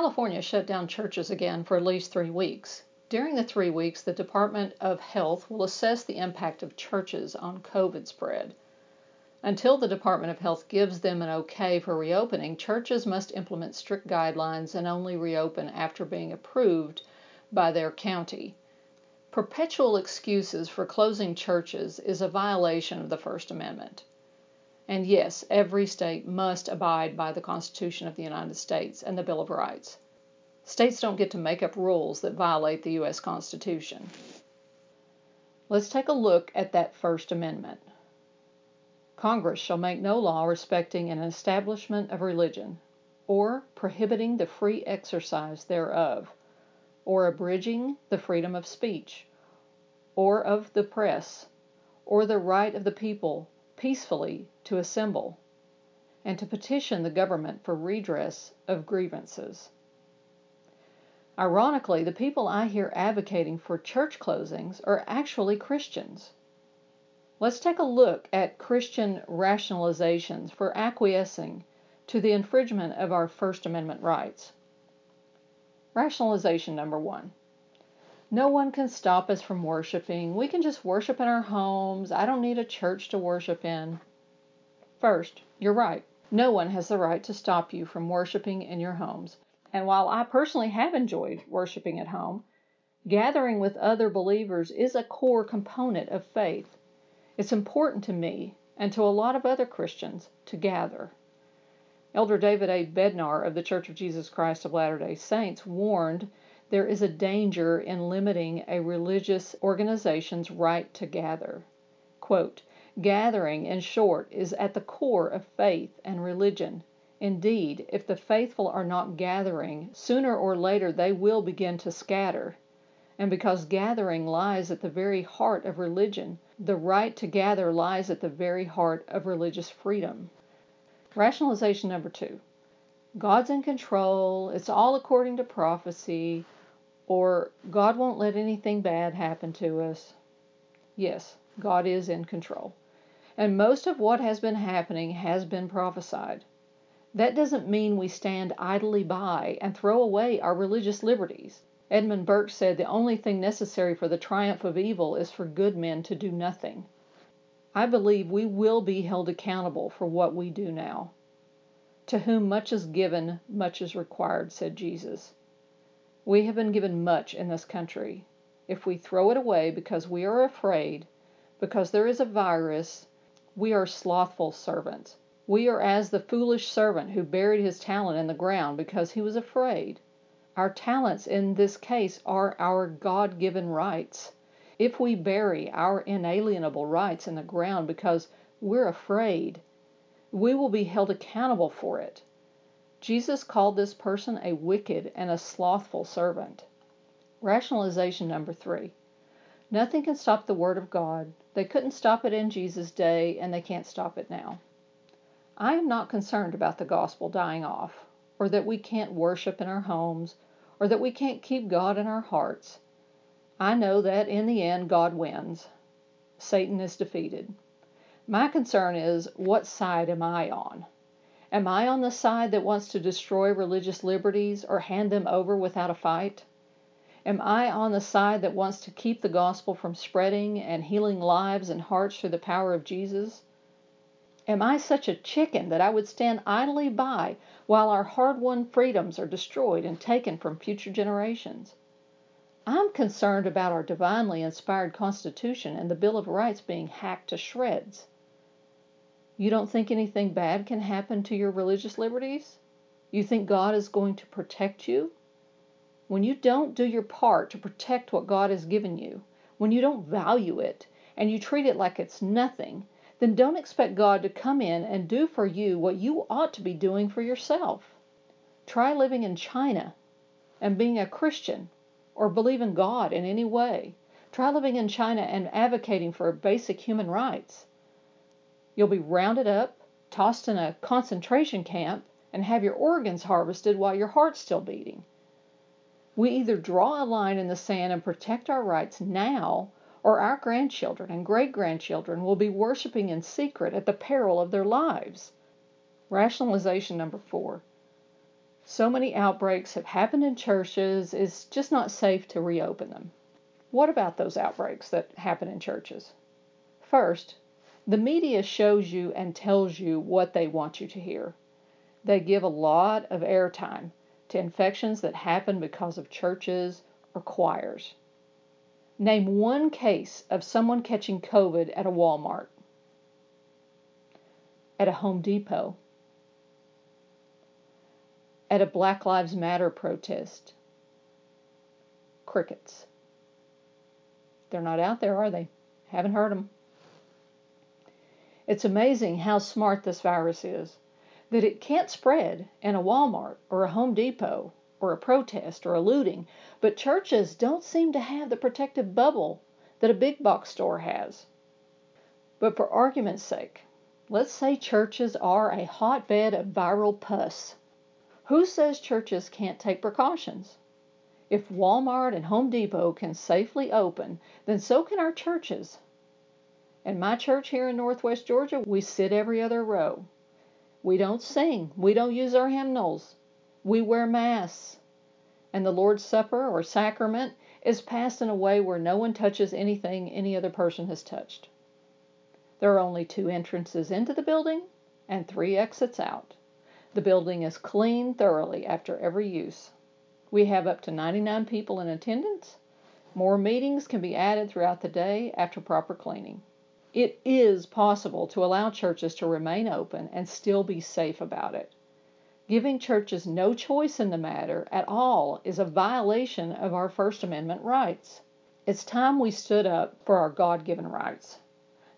California shut down churches again for at least three weeks. During the three weeks, the Department of Health will assess the impact of churches on COVID spread. Until the Department of Health gives them an okay for reopening, churches must implement strict guidelines and only reopen after being approved by their county. Perpetual excuses for closing churches is a violation of the First Amendment. And yes, every state must abide by the Constitution of the United States and the Bill of Rights. States don't get to make up rules that violate the U.S. Constitution. Let's take a look at that First Amendment. Congress shall make no law respecting an establishment of religion, or prohibiting the free exercise thereof, or abridging the freedom of speech, or of the press, or the right of the people peacefully to assemble, and to petition the government for redress of grievances. Ironically, the people I hear advocating for church closings are actually Christians. Let's take a look at Christian rationalizations for acquiescing to the infringement of our First Amendment rights. Rationalization number one No one can stop us from worshiping. We can just worship in our homes. I don't need a church to worship in. First, you're right. No one has the right to stop you from worshiping in your homes. And while I personally have enjoyed worshiping at home, gathering with other believers is a core component of faith. It's important to me and to a lot of other Christians to gather. Elder David A. Bednar of the Church of Jesus Christ of Latter day Saints warned there is a danger in limiting a religious organization's right to gather. Quote, Gathering, in short, is at the core of faith and religion Indeed, if the faithful are not gathering, sooner or later they will begin to scatter. And because gathering lies at the very heart of religion, the right to gather lies at the very heart of religious freedom. Rationalization number two God's in control, it's all according to prophecy, or God won't let anything bad happen to us. Yes, God is in control. And most of what has been happening has been prophesied. That doesn't mean we stand idly by and throw away our religious liberties. Edmund Burke said the only thing necessary for the triumph of evil is for good men to do nothing. I believe we will be held accountable for what we do now. To whom much is given, much is required, said Jesus. We have been given much in this country. If we throw it away because we are afraid, because there is a virus, we are slothful servants. We are as the foolish servant who buried his talent in the ground because he was afraid. Our talents in this case are our God given rights. If we bury our inalienable rights in the ground because we're afraid, we will be held accountable for it. Jesus called this person a wicked and a slothful servant. Rationalization number three. Nothing can stop the Word of God. They couldn't stop it in Jesus' day, and they can't stop it now. I am not concerned about the gospel dying off, or that we can't worship in our homes, or that we can't keep God in our hearts. I know that in the end God wins. Satan is defeated. My concern is what side am I on? Am I on the side that wants to destroy religious liberties or hand them over without a fight? Am I on the side that wants to keep the gospel from spreading and healing lives and hearts through the power of Jesus? Am I such a chicken that I would stand idly by while our hard won freedoms are destroyed and taken from future generations? I'm concerned about our divinely inspired Constitution and the Bill of Rights being hacked to shreds. You don't think anything bad can happen to your religious liberties? You think God is going to protect you? When you don't do your part to protect what God has given you, when you don't value it, and you treat it like it's nothing, then don't expect God to come in and do for you what you ought to be doing for yourself. Try living in China and being a Christian or believe in God in any way. Try living in China and advocating for basic human rights. You'll be rounded up, tossed in a concentration camp, and have your organs harvested while your heart's still beating. We either draw a line in the sand and protect our rights now, or our grandchildren and great grandchildren will be worshiping in secret at the peril of their lives. Rationalization number four So many outbreaks have happened in churches, it's just not safe to reopen them. What about those outbreaks that happen in churches? First, the media shows you and tells you what they want you to hear. They give a lot of airtime to infections that happen because of churches or choirs. Name one case of someone catching COVID at a Walmart, at a Home Depot, at a Black Lives Matter protest. Crickets. They're not out there, are they? Haven't heard them. It's amazing how smart this virus is that it can't spread in a Walmart or a Home Depot or a protest or a looting, but churches don't seem to have the protective bubble that a big box store has. But for argument's sake, let's say churches are a hotbed of viral pus. Who says churches can't take precautions? If Walmart and Home Depot can safely open, then so can our churches. In my church here in Northwest Georgia, we sit every other row. We don't sing. We don't use our hymnals. We wear masks. And the Lord's Supper or sacrament is passed in a way where no one touches anything any other person has touched. There are only two entrances into the building and three exits out. The building is cleaned thoroughly after every use. We have up to 99 people in attendance. More meetings can be added throughout the day after proper cleaning. It is possible to allow churches to remain open and still be safe about it. Giving churches no choice in the matter at all is a violation of our First Amendment rights. It's time we stood up for our God given rights.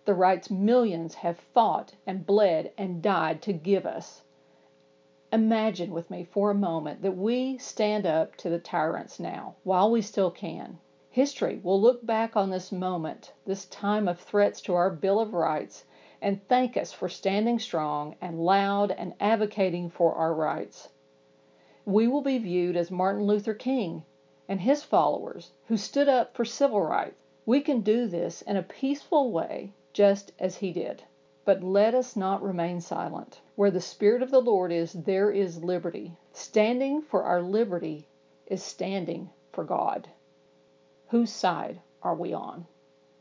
The rights millions have fought and bled and died to give us. Imagine with me for a moment that we stand up to the tyrants now, while we still can. History will look back on this moment, this time of threats to our Bill of Rights, and thank us for standing strong and loud and advocating for our rights. We will be viewed as Martin Luther King and his followers who stood up for civil rights. We can do this in a peaceful way, just as he did. But let us not remain silent. Where the Spirit of the Lord is, there is liberty. Standing for our liberty is standing for God. Whose side are we on?